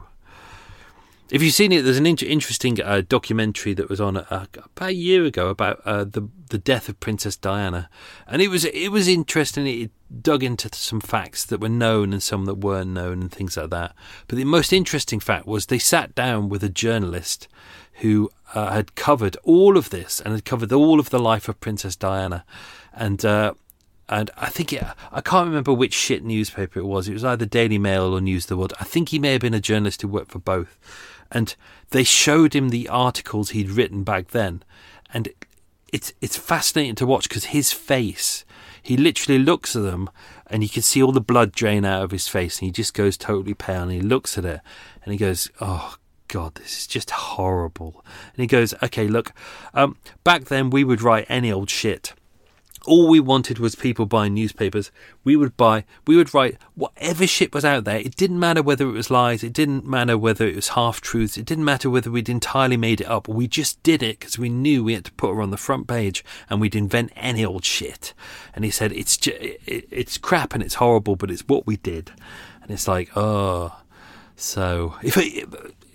If you've seen it, there's an inter- interesting uh, documentary that was on uh, about a year ago about uh, the the death of Princess Diana, and it was it was interesting. It dug into some facts that were known and some that weren't known and things like that. But the most interesting fact was they sat down with a journalist who uh, had covered all of this and had covered all of the life of Princess Diana, and uh, and I think it, I can't remember which shit newspaper it was. It was either Daily Mail or News of the World. I think he may have been a journalist who worked for both, and they showed him the articles he'd written back then, and it's it's fascinating to watch because his face. He literally looks at them, and you can see all the blood drain out of his face, and he just goes totally pale. And he looks at it, and he goes, "Oh God, this is just horrible." And he goes, "Okay, look, um, back then we would write any old shit." all we wanted was people buying newspapers. We would buy, we would write whatever shit was out there. It didn't matter whether it was lies. It didn't matter whether it was half truths. It didn't matter whether we'd entirely made it up. We just did it because we knew we had to put her on the front page and we'd invent any old shit. And he said, it's it, it's crap and it's horrible, but it's what we did. And it's like, oh, so if it,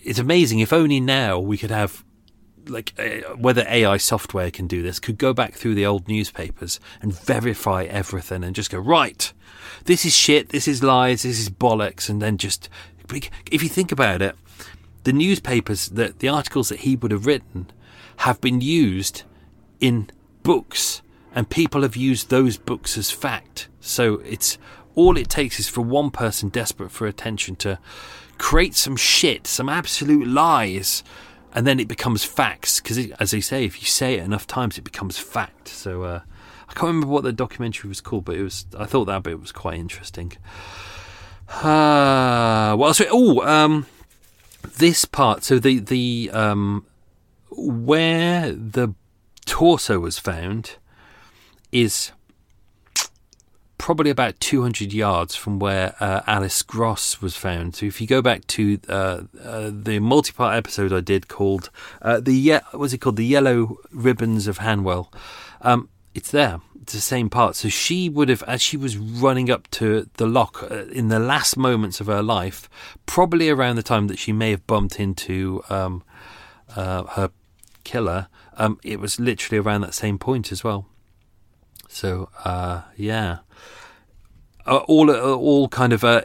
it's amazing. If only now we could have like uh, whether AI software can do this, could go back through the old newspapers and verify everything and just go right. This is shit. This is lies. This is bollocks. And then just if you think about it, the newspapers that the articles that he would have written have been used in books and people have used those books as fact. So it's all it takes is for one person desperate for attention to create some shit, some absolute lies, and then it becomes facts. Because as they say, if you say it enough times, it becomes fact. So uh, I can't remember what the documentary was called, but it was. I thought that bit was quite interesting. Uh, else? Oh, um, this part. So the the um, where the torso was found is probably about 200 yards from where uh, Alice Gross was found. So if you go back to uh, uh, the multi-part episode I did called uh, the ye- was it called the Yellow Ribbons of Hanwell, um, it's there. It's the same part. So she would have, as she was running up to the lock uh, in the last moments of her life, probably around the time that she may have bumped into um, uh, her killer. Um, it was literally around that same point as well. So yeah, uh, all uh, all kind of uh,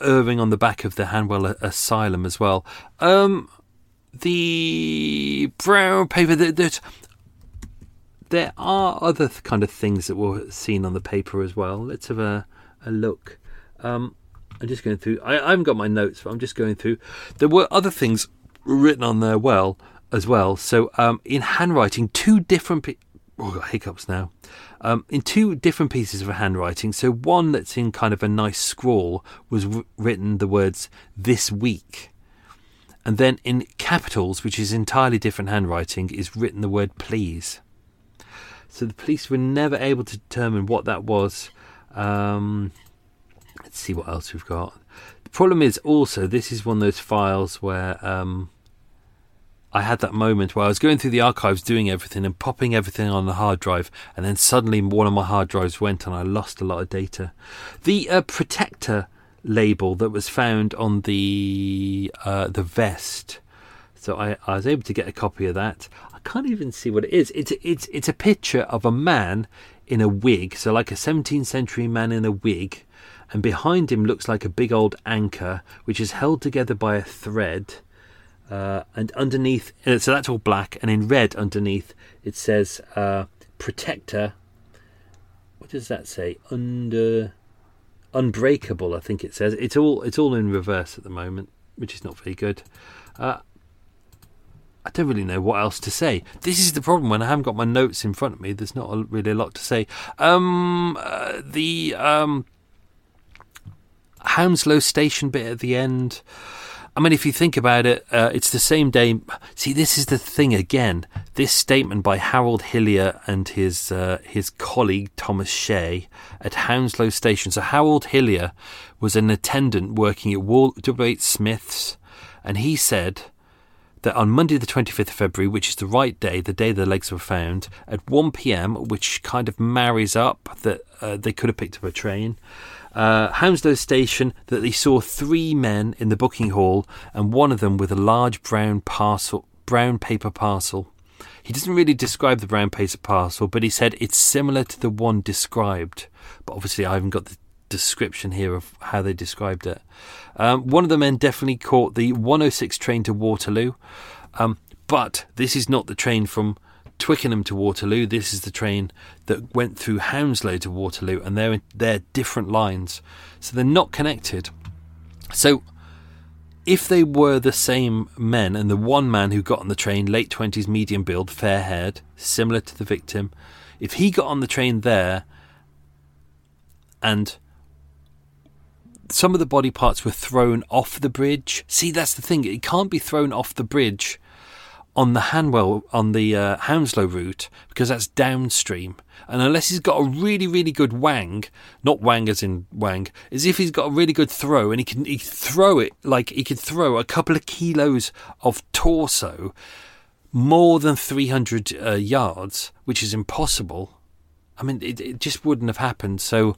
on the back of the Hanwell Asylum as well. Um, the brown paper that, that there are other kind of things that were seen on the paper as well. Let's have a a look. Um, I'm just going through. I, I haven't got my notes, but I'm just going through. There were other things written on there well as well. So um, in handwriting, two different. Pe- oh, got hiccups now. Um, in two different pieces of handwriting. So one that's in kind of a nice scrawl was w- written the words "this week," and then in capitals, which is entirely different handwriting, is written the word "please." So the police were never able to determine what that was. Um, let's see what else we've got. The problem is also this is one of those files where um, I had that moment where I was going through the archives doing everything and popping everything on the hard drive, and then suddenly one of my hard drives went and I lost a lot of data. The uh, protector label that was found on the uh, the vest, so I, I was able to get a copy of that. I can't even see what it is. It's it's it's a picture of a man in a wig, so like a 17th century man in a wig, and behind him looks like a big old anchor, which is held together by a thread uh, and underneath, uh, so that's all black, and in red underneath it says uh, protector. What does that say? Under unbreakable, I think it says. It's all it's all in reverse at the moment, which is not very good. Uh, I don't really know what else to say. This is the problem when I haven't got my notes in front of me. There's not a, really a lot to say. Um, uh, the um, Hounslow Station bit at the end. I mean, if you think about it, uh, it's the same day. See, this is the thing again. This statement by Harold Hillier and his uh, his colleague Thomas Shea at Hounslow Station. So Harold Hillier was an attendant working at Wall- W.H. Smith's, and he said that on Monday, the 25th of February, which is the right day, the day the legs were found, at 1 pm, which kind of marries up that uh, they could have picked up a train uh, Hounslow Station that they saw three men in the booking hall and one of them with a large brown parcel, brown paper parcel. He doesn't really describe the brown paper parcel, but he said it's similar to the one described. But obviously, I haven't got the description here of how they described it. Um, one of the men definitely caught the 106 train to Waterloo, um, but this is not the train from Twickenham to Waterloo. This is the train that went through Hounslow to Waterloo, and they're they're different lines, so they're not connected. So, if they were the same men, and the one man who got on the train, late twenties, medium build, fair haired, similar to the victim, if he got on the train there, and some of the body parts were thrown off the bridge. See, that's the thing; it can't be thrown off the bridge on the Hanwell on the uh, Hounslow route because that's downstream. And unless he's got a really, really good wang, not wang as in wang, as if he's got a really good throw and he can he throw it like he could throw a couple of kilos of torso more than 300 uh, yards, which is impossible. I mean, it, it just wouldn't have happened. So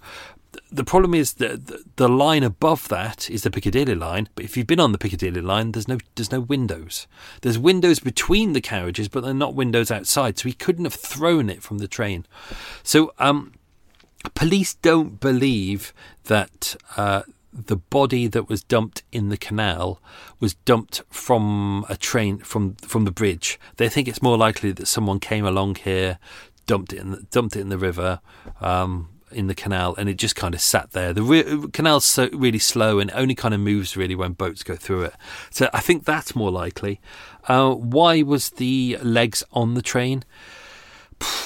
the problem is that the line above that is the Piccadilly line, but if you've been on the Piccadilly line, there's no there's no windows. There's windows between the carriages, but they're not windows outside, so he couldn't have thrown it from the train. So, um, police don't believe that uh, the body that was dumped in the canal was dumped from a train from from the bridge. They think it's more likely that someone came along here dumped it in the, dumped it in the river. Um, in the canal, and it just kind of sat there. The re- canal's so really slow, and only kind of moves really when boats go through it. So I think that's more likely. Uh, why was the legs on the train?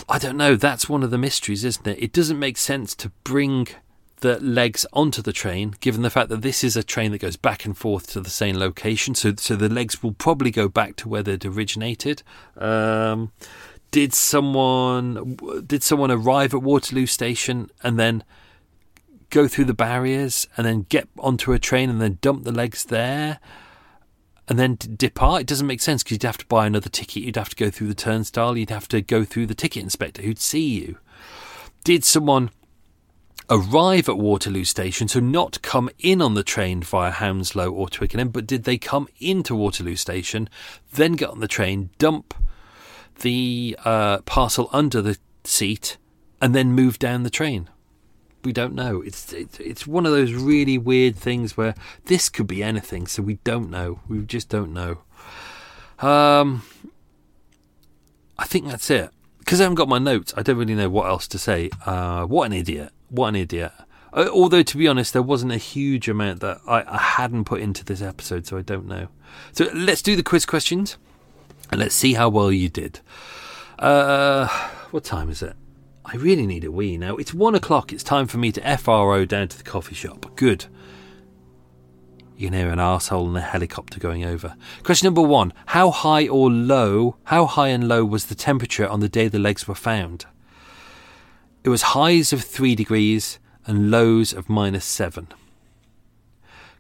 I don't know. That's one of the mysteries, isn't it? It doesn't make sense to bring the legs onto the train, given the fact that this is a train that goes back and forth to the same location. So, so the legs will probably go back to where they'd originated. Um, did someone did someone arrive at Waterloo Station and then go through the barriers and then get onto a train and then dump the legs there and then depart? It doesn't make sense because you'd have to buy another ticket. You'd have to go through the turnstile. You'd have to go through the ticket inspector who'd see you. Did someone arrive at Waterloo Station, so not come in on the train via Hounslow or Twickenham, but did they come into Waterloo Station, then get on the train, dump the uh, parcel under the seat and then move down the train. We don't know. It's, it's it's one of those really weird things where this could be anything, so we don't know. We just don't know. Um, I think that's it. Because I haven't got my notes, I don't really know what else to say. Uh, what an idiot! What an idiot! Uh, although to be honest, there wasn't a huge amount that I, I hadn't put into this episode, so I don't know. So let's do the quiz questions. And let's see how well you did. Uh, what time is it? I really need a wee now. It's one o'clock. It's time for me to FRO down to the coffee shop. Good. You can hear an arsehole in a helicopter going over. Question number one How high or low, how high and low was the temperature on the day the legs were found? It was highs of 3 degrees and lows of minus 7.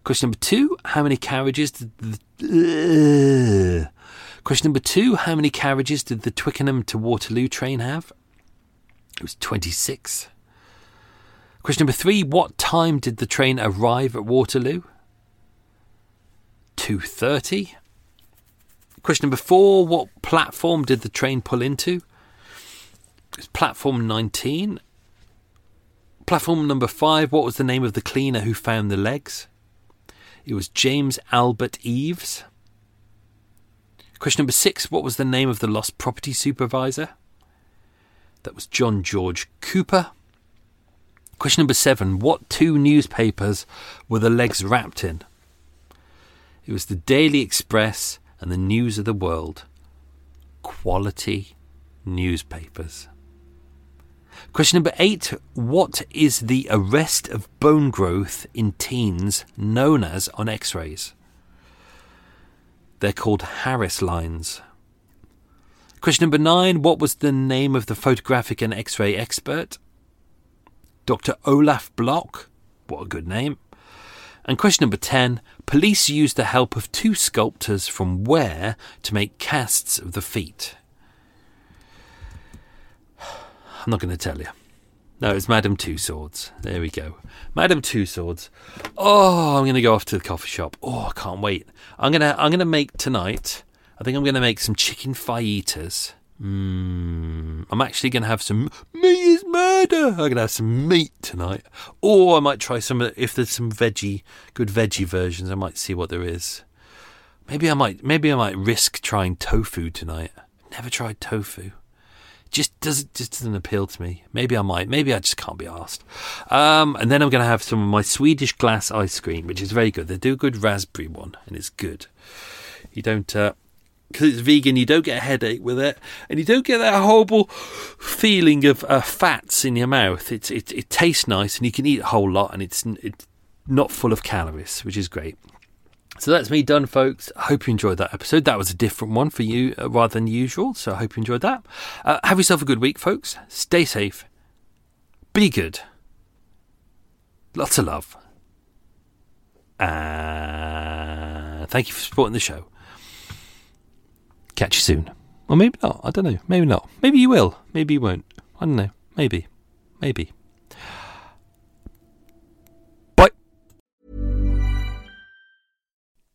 Question number two How many carriages did the. Question number two How many carriages did the Twickenham to Waterloo train have? It was 26. Question number three What time did the train arrive at Waterloo? 2.30. Question number four What platform did the train pull into? It was platform 19. Platform number five What was the name of the cleaner who found the legs? It was James Albert Eves. Question number six What was the name of the lost property supervisor? That was John George Cooper. Question number seven What two newspapers were the legs wrapped in? It was the Daily Express and the News of the World. Quality newspapers. Question number eight What is the arrest of bone growth in teens known as on x rays? They're called Harris lines. Question number nine What was the name of the photographic and x ray expert? Dr. Olaf Block. What a good name. And question number 10 Police used the help of two sculptors from where to make casts of the feet? I'm not going to tell you. No, it's Madame Tussauds. There we go. Madame Tussauds. Oh, I'm to go off to the coffee shop. Oh, I can't wait. I'm to I'm to make tonight. I think I'm to make some chicken fajitas. Mm, I'm actually going to have some meat is murder. I'm going to have some meat tonight. Or I might try some if there's some veggie good veggie versions. I might see what there is. Maybe I might maybe I might risk trying tofu tonight. Never tried tofu just doesn't just doesn't appeal to me. Maybe I might. Maybe I just can't be asked. Um, and then I'm going to have some of my Swedish Glace ice cream, which is very good. They do a good raspberry one, and it's good. You don't. because uh, it's vegan, you don't get a headache with it, and you don't get that horrible feeling of uh, fats in your mouth. It's it, it tastes nice, and you can eat a whole lot, and it's it's not full of calories, which is great. So that's me done, folks. I hope you enjoyed that episode. That was a different one for you uh, rather than usual. So I hope you enjoyed that. Uh, have yourself a good week, folks. Stay safe. Be good. Lots of love. Uh, thank you for supporting the show. Catch you soon. Or maybe not. I don't know. Maybe not. Maybe you will. Maybe you won't. I don't know. Maybe. Maybe.